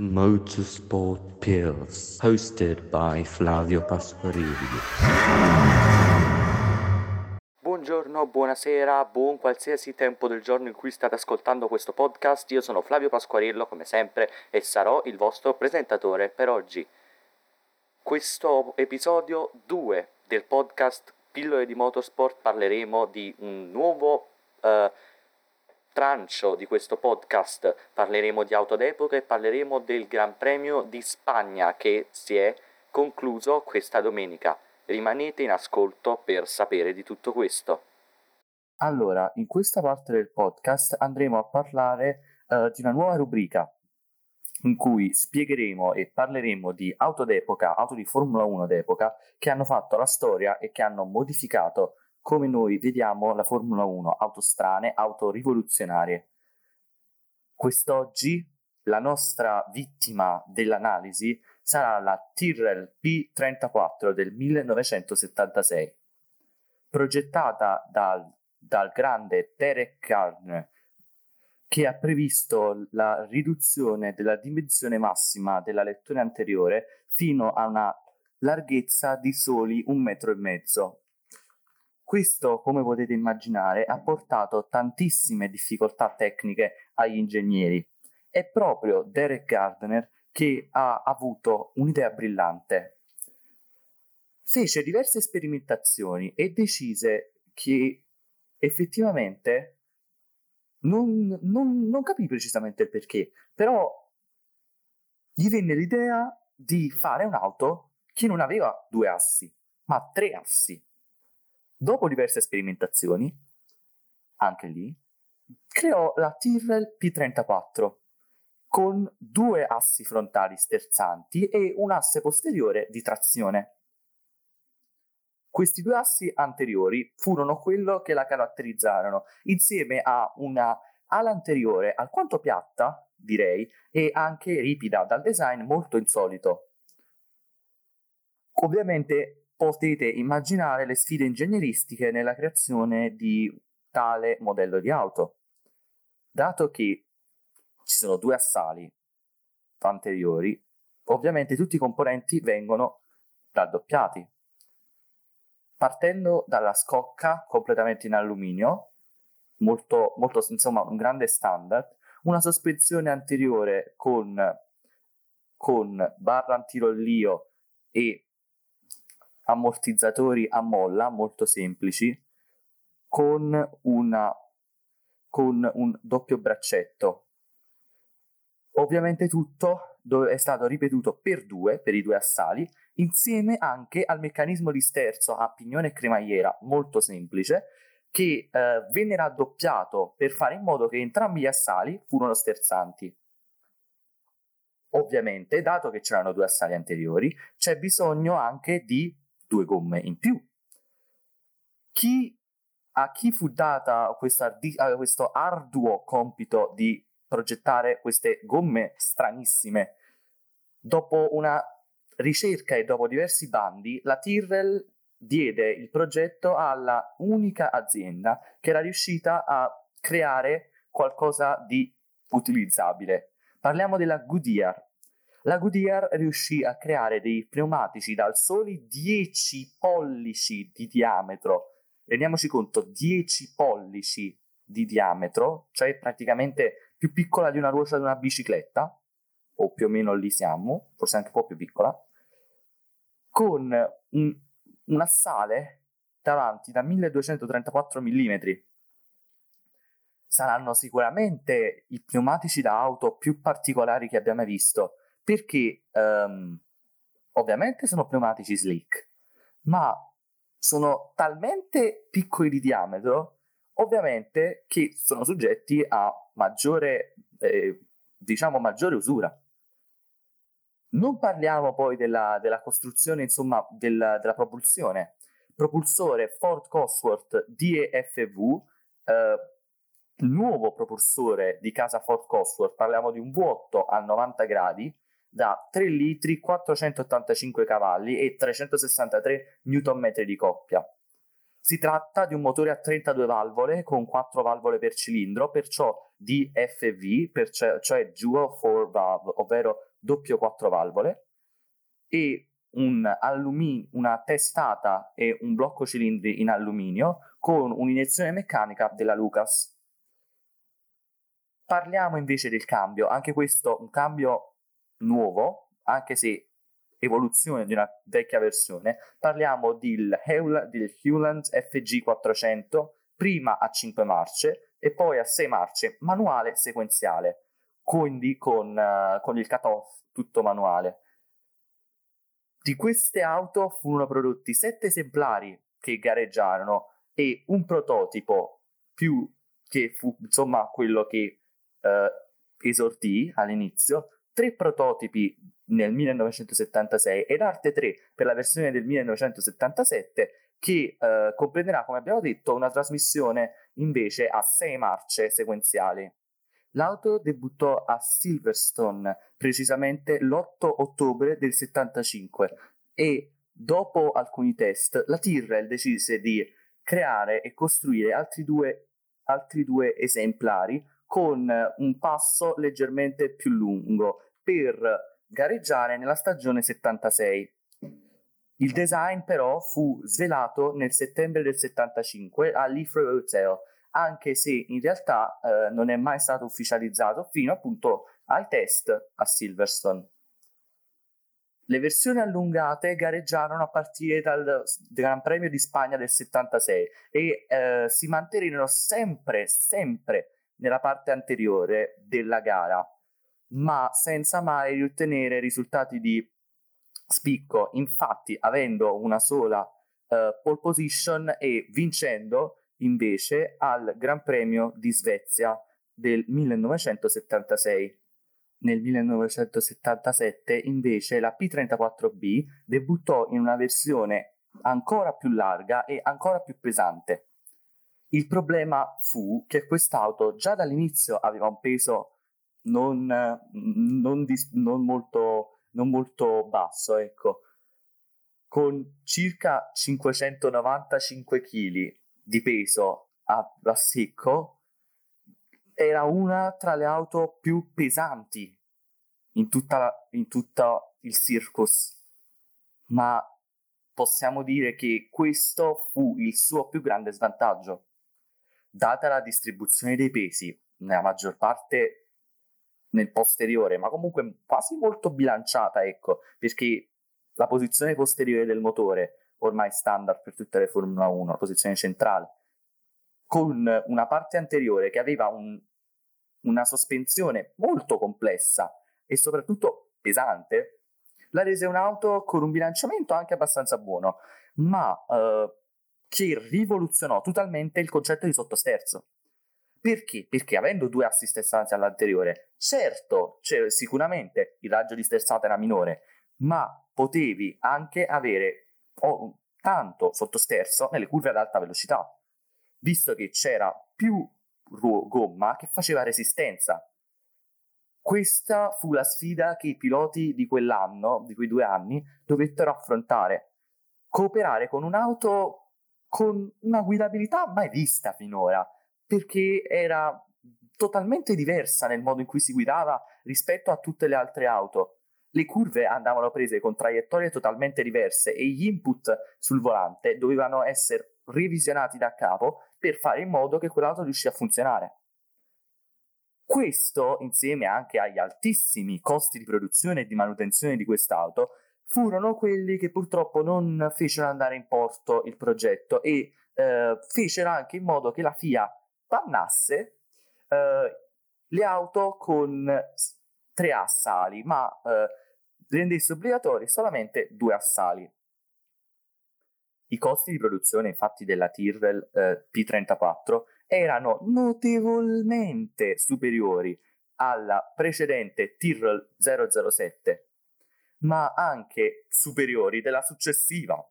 Motorsport Pills, hosted by Flavio Pasquarillo. Buongiorno, buonasera, buon qualsiasi tempo del giorno in cui state ascoltando questo podcast. Io sono Flavio Pasquarillo, come sempre, e sarò il vostro presentatore per oggi. Questo episodio 2 del podcast Pillole di Motorsport parleremo di un nuovo uh, trancio di questo podcast parleremo di auto d'epoca e parleremo del Gran Premio di Spagna che si è concluso questa domenica. Rimanete in ascolto per sapere di tutto questo. Allora, in questa parte del podcast andremo a parlare uh, di una nuova rubrica in cui spiegheremo e parleremo di auto d'epoca, auto di Formula 1 d'epoca, che hanno fatto la storia e che hanno modificato come noi vediamo la Formula 1, auto strane, auto rivoluzionarie. Quest'oggi la nostra vittima dell'analisi sarà la Tyrrell P34 del 1976, progettata dal, dal grande Derek Gardner, che ha previsto la riduzione della dimensione massima della lettone anteriore fino a una larghezza di soli un metro e mezzo, questo, come potete immaginare, ha portato tantissime difficoltà tecniche agli ingegneri. È proprio Derek Gardner che ha avuto un'idea brillante. Fece diverse sperimentazioni e decise che effettivamente non, non, non capì precisamente il perché, però gli venne l'idea di fare un'auto che non aveva due assi, ma tre assi. Dopo diverse sperimentazioni, anche lì, creò la Tyrrell P34 con due assi frontali sterzanti e un asse posteriore di trazione. Questi due assi anteriori furono quello che la caratterizzarono, insieme a una ala anteriore alquanto piatta, direi, e anche ripida dal design molto insolito. Ovviamente potete immaginare le sfide ingegneristiche nella creazione di tale modello di auto. Dato che ci sono due assali anteriori, ovviamente tutti i componenti vengono raddoppiati. Partendo dalla scocca completamente in alluminio, molto, molto, insomma un grande standard, una sospensione anteriore con, con barra antirollio e ammortizzatori a molla molto semplici con, una, con un doppio braccetto. Ovviamente tutto è stato ripetuto per due, per i due assali, insieme anche al meccanismo di sterzo a pignone e cremagliera molto semplice che eh, venne raddoppiato per fare in modo che entrambi gli assali furono sterzanti. Ovviamente, dato che c'erano due assali anteriori, c'è bisogno anche di due gomme in più. Chi, a chi fu data questa, questo arduo compito di progettare queste gomme stranissime? Dopo una ricerca e dopo diversi bandi, la Tyrrell diede il progetto alla unica azienda che era riuscita a creare qualcosa di utilizzabile. Parliamo della Goodyear, la Goodyear riuscì a creare dei pneumatici dal soli 10 pollici di diametro. Rendiamoci conto, 10 pollici di diametro, cioè praticamente più piccola di una ruota di una bicicletta, o più o meno lì siamo, forse anche un po' più piccola, con un, un assale davanti da 1234 mm. Saranno sicuramente i pneumatici da auto più particolari che abbiamo mai visto perché um, ovviamente sono pneumatici slick, ma sono talmente piccoli di diametro, ovviamente, che sono soggetti a maggiore, eh, diciamo, maggiore usura. Non parliamo poi della, della costruzione, insomma, del, della propulsione. Propulsore Ford Cosworth DEFV, eh, nuovo propulsore di casa Ford Cosworth, parliamo di un vuoto a 90 gradi, da 3 litri, 485 cavalli e 363 Nm di coppia. Si tratta di un motore a 32 valvole con 4 valvole per cilindro, perciò DFV, per cioè Dual 4 Valve, ovvero doppio 4 valvole, e un allumi- una testata e un blocco cilindri in alluminio con un'iniezione meccanica della Lucas. Parliamo invece del cambio, anche questo un cambio nuovo, anche se evoluzione di una vecchia versione, parliamo del, Heul- del Hewland FG400, prima a 5 marce e poi a 6 marce, manuale sequenziale, quindi con, uh, con il cut-off tutto manuale. Di queste auto furono prodotti 7 esemplari che gareggiarono e un prototipo più che fu insomma quello che uh, esordì all'inizio, tre prototipi nel 1976 ed Arte 3 per la versione del 1977 che eh, comprenderà, come abbiamo detto, una trasmissione invece a sei marce sequenziali. L'auto debuttò a Silverstone precisamente l'8 ottobre del 75 e dopo alcuni test la Tyrrell decise di creare e costruire altri due, altri due esemplari con un passo leggermente più lungo per gareggiare nella stagione 76. Il design però fu svelato nel settembre del 75 all'Ifro Hotel, anche se in realtà eh, non è mai stato ufficializzato fino appunto ai test a Silverstone. Le versioni allungate gareggiarono a partire dal Gran Premio di Spagna del 76 e eh, si mantennero sempre, sempre nella parte anteriore della gara ma senza mai riottenere risultati di spicco. Infatti, avendo una sola uh, pole position e vincendo invece al Gran Premio di Svezia del 1976. Nel 1977 invece la P34B debuttò in una versione ancora più larga e ancora più pesante. Il problema fu che quest'auto già dall'inizio aveva un peso non, non, dis- non, molto, non molto basso, ecco, con circa 595 kg di peso a, a secco, era una tra le auto più pesanti in tutta, in tutta il circus, ma possiamo dire che questo fu il suo più grande svantaggio. Data la distribuzione dei pesi, nella maggior parte nel posteriore, ma comunque quasi molto bilanciata, ecco, perché la posizione posteriore del motore, ormai standard per tutte le Formula 1, la posizione centrale, con una parte anteriore che aveva un, una sospensione molto complessa e soprattutto pesante, la rese un'auto con un bilanciamento anche abbastanza buono, ma eh, che rivoluzionò totalmente il concetto di sottosterzo. Perché? Perché avendo due assi sterzanti all'anteriore, certo, cioè, sicuramente il raggio di sterzata era minore, ma potevi anche avere oh, tanto sottosterzo nelle curve ad alta velocità, visto che c'era più gomma che faceva resistenza. Questa fu la sfida che i piloti di quell'anno, di quei due anni, dovettero affrontare. Cooperare con un'auto con una guidabilità mai vista finora perché era totalmente diversa nel modo in cui si guidava rispetto a tutte le altre auto. Le curve andavano prese con traiettorie totalmente diverse e gli input sul volante dovevano essere revisionati da capo per fare in modo che quell'auto riuscisse a funzionare. Questo, insieme anche agli altissimi costi di produzione e di manutenzione di quest'auto, furono quelli che purtroppo non fecero andare in porto il progetto e eh, fecero anche in modo che la FIA bannasse eh, le auto con tre assali, ma eh, rendesse obbligatori solamente due assali. I costi di produzione infatti della Tyrrell eh, P34 erano notevolmente superiori alla precedente Tyrrell 007, ma anche superiori della successiva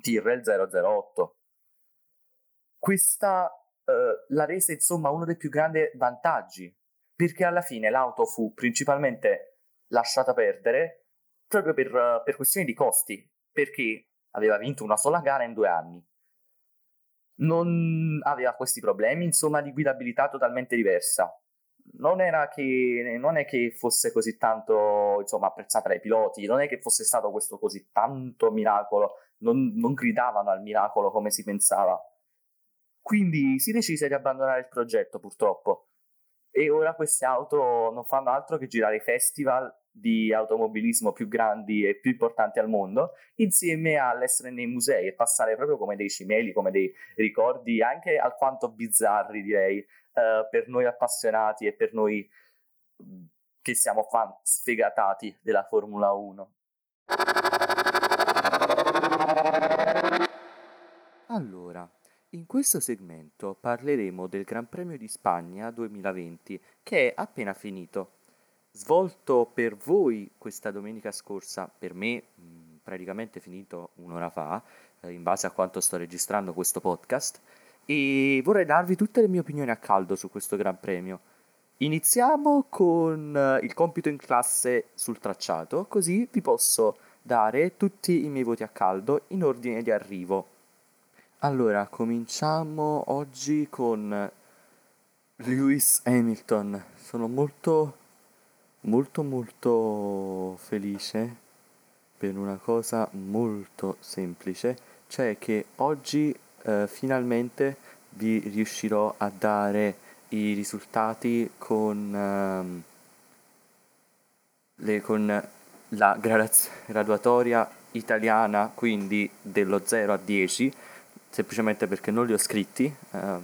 Tyrrell 008. Questa eh, la rese insomma uno dei più grandi vantaggi, perché alla fine l'auto fu principalmente lasciata perdere proprio per, per questioni di costi, perché aveva vinto una sola gara in due anni. non aveva questi problemi, insomma, di guidabilità totalmente diversa. Non, che, non è che fosse così tanto insomma, apprezzata dai piloti, non è che fosse stato questo così tanto miracolo, non, non gridavano al miracolo come si pensava. Quindi si decise di abbandonare il progetto, purtroppo. E ora queste auto non fanno altro che girare i festival di automobilismo più grandi e più importanti al mondo, insieme all'essere nei musei e passare proprio come dei cimeli, come dei ricordi anche alquanto bizzarri, direi, uh, per noi appassionati e per noi che siamo fan sfegatati della Formula 1. Allora, in questo segmento parleremo del Gran Premio di Spagna 2020 che è appena finito svolto per voi questa domenica scorsa, per me mh, praticamente finito un'ora fa, eh, in base a quanto sto registrando questo podcast, e vorrei darvi tutte le mie opinioni a caldo su questo Gran Premio. Iniziamo con uh, il compito in classe sul tracciato, così vi posso dare tutti i miei voti a caldo in ordine di arrivo. Allora, cominciamo oggi con Lewis Hamilton. Sono molto molto molto felice per una cosa molto semplice, cioè che oggi eh, finalmente vi riuscirò a dare i risultati con, ehm, le, con la gradaz- graduatoria italiana, quindi dello 0 a 10, semplicemente perché non li ho scritti. Eh,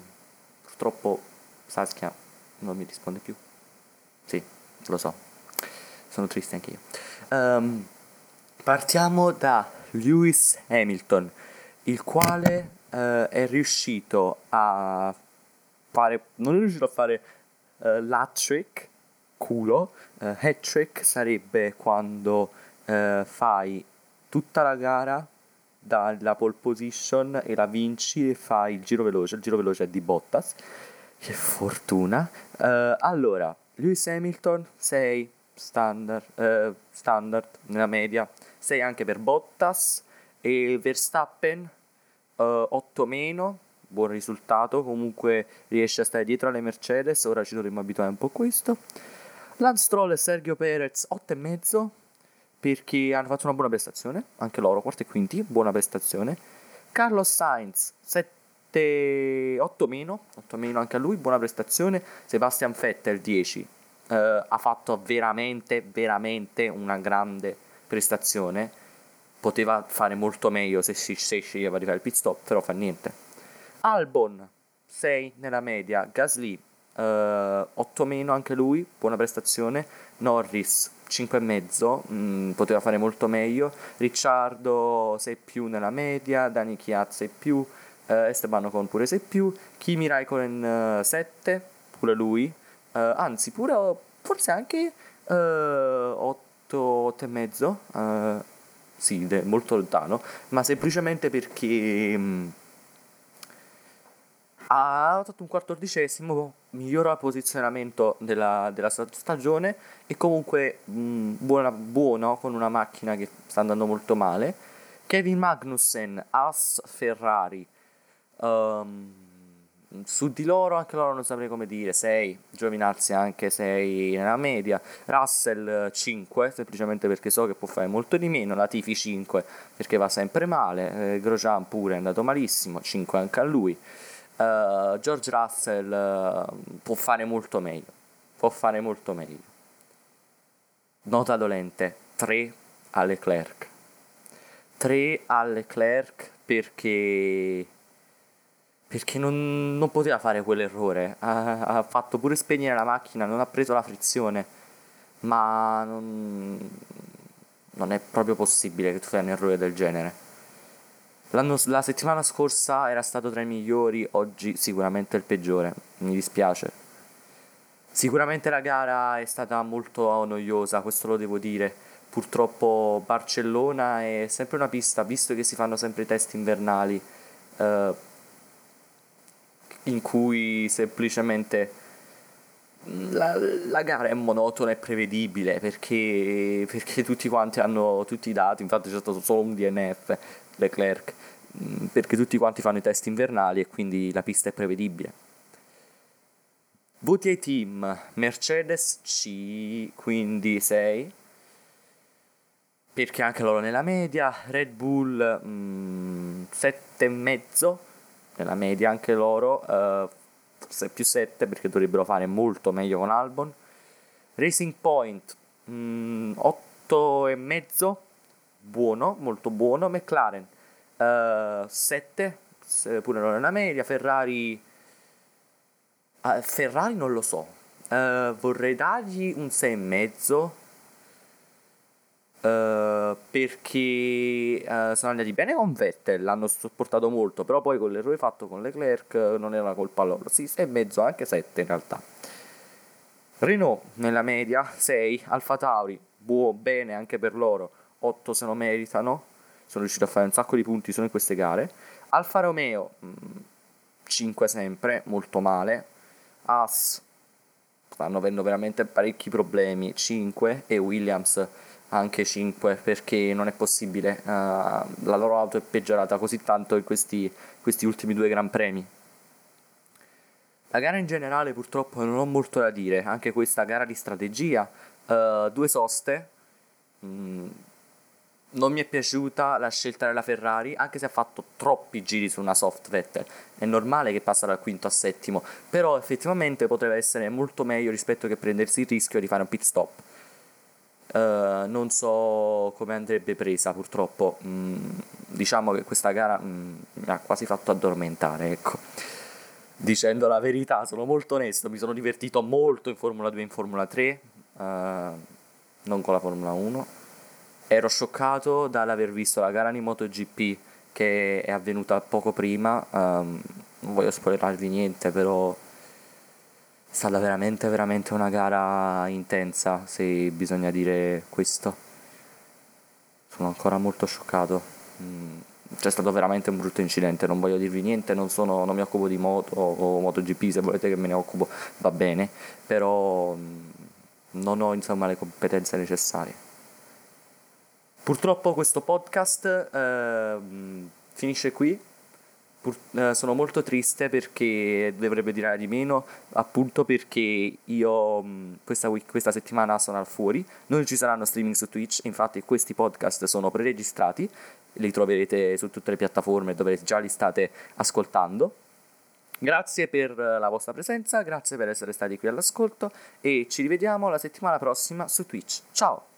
purtroppo Saskia non mi risponde più. Sì, lo so sono triste anche io. Um, partiamo da Lewis Hamilton, il quale uh, è riuscito a fare, non è riuscito a fare uh, l'hat-trick, culo, uh, hat-trick sarebbe quando uh, fai tutta la gara dalla pole position e la vinci e fai il giro veloce, il giro veloce è di Bottas, che fortuna. Uh, allora, Lewis Hamilton, sei standard, eh, standard nella media. 6 anche per Bottas e Verstappen eh, 8 meno buon risultato. Comunque riesce a stare dietro alle Mercedes. Ora ci dovremmo abituare un po' a questo. Lance Stroll e Sergio Perez 8 e mezzo perché hanno fatto una buona prestazione anche loro quarti e quinti buona prestazione. Carlos Sainz 7 8 meno 8 meno anche a lui buona prestazione. Sebastian Vettel 10 eh, ha fatto veramente, veramente una grande prestazione. Poteva fare molto meglio se si, se sceglieva di fare il pit stop, però fa niente. Albon 6 nella media, Gasly eh, 8 meno anche lui, buona prestazione. Norris 5,5, mh, poteva fare molto meglio. Ricciardo 6 più nella media, Dani Chiat 6 più, eh, Esteban Ocon pure 6 più, Kimi Raikkonen 7, eh, pure lui, Uh, anzi, pure forse anche uh, 8, 8 e mezzo. Uh, sì, molto lontano, ma semplicemente perché um, ha fatto un quattordicesimo, migliora il posizionamento della, della stagione e comunque um, buona, buono con una macchina che sta andando molto male. Kevin Magnussen, As Ferrari. Um, su di loro anche loro non saprei come dire 6 Giovinazzi anche 6 nella media. Russell 5 semplicemente perché so che può fare molto di meno. Latifi 5 perché va sempre male. Eh, Grosjean pure è andato malissimo 5 anche a lui. Uh, George Russell uh, può fare molto meglio può fare molto meglio. Nota dolente 3 a Leclerc 3 a Leclerc perché perché non, non poteva fare quell'errore. Ha, ha, fatto pure spegnere la macchina, non ha preso la frizione. Ma non, non è proprio possibile che tu fai un errore del genere. L'anno, la settimana scorsa era stato tra i migliori, oggi sicuramente il peggiore. Mi dispiace. Sicuramente la gara è stata molto noiosa, questo lo devo dire. Purtroppo Barcellona è sempre una pista, visto che si fanno sempre i test invernali. Eh, in cui semplicemente la, la, gara è monotona e prevedibile perché, perché, tutti quanti hanno tutti i dati, infatti c'è stato solo un DNF, Leclerc, perché tutti quanti fanno i test invernali e quindi la pista è prevedibile. Voti ai team, Mercedes C, quindi 6, perché anche loro nella media, Red Bull 7,5 nella media anche loro, uh, più 7 perché dovrebbero fare molto meglio con Albon, Racing Point mm, 8,5 buono, molto buono, McLaren uh, 7 pure loro nella media, Ferrari Uh, Ferrari non lo so. Uh, vorrei dargli un 6,5 uh, perché uh, sono andati bene con Vettel, l'hanno sopportato molto, però poi con l'errore fatto con Leclerc non era colpa loro. Sì, 6,5, anche 7 in realtà. Renault nella media 6, Alfa Tauri, buono, bene anche per loro, 8 se lo meritano, sono riusciti a fare un sacco di punti solo in queste gare. Alfa Romeo mh, mm, 5 sempre, molto male, Haas stanno avendo veramente parecchi problemi, 5 e Williams anche 5 perché non è possibile, uh, la loro auto è peggiorata così tanto in questi, questi ultimi due Gran Premi. La gara in generale purtroppo non ho molto da dire, anche questa gara di strategia, uh, due soste, mm, non mi è piaciuta la scelta della Ferrari, anche se ha fatto troppi giri su una soft Vettel. È normale che passa dal quinto a settimo, però effettivamente potrebbe essere molto meglio rispetto che prendersi il rischio di fare un pit stop. Uh, non so come andrebbe presa, purtroppo. Mm, diciamo che questa gara mm, mi ha quasi fatto addormentare, ecco. Dicendo la verità, sono molto onesto, mi sono divertito molto in Formula 2 e in Formula 3, uh, eh, non con la Formula 1 ero scioccato dall'aver visto la gara di MotoGP che è avvenuta poco prima, um, non voglio spoilerarvi niente, però è stata veramente, veramente una gara intensa, se bisogna dire questo. Sono ancora molto scioccato. Mm, c'è stato veramente un brutto incidente, non voglio dirvi niente, non, sono, non mi occupo di moto o MotoGP, se volete che me ne occupo va bene, però mm, non ho insomma le competenze necessarie. Purtroppo questo podcast eh, finisce qui. Pur, eh, sono molto triste perché dovrebbe dire di meno, appunto perché io questa, week, questa settimana sono al fuori, non ci saranno streaming su Twitch, infatti questi podcast sono preregistrati, li troverete su tutte le piattaforme dove già li state ascoltando. Grazie per la vostra presenza, grazie per essere stati qui all'ascolto e ci rivediamo la settimana prossima su Twitch. Ciao!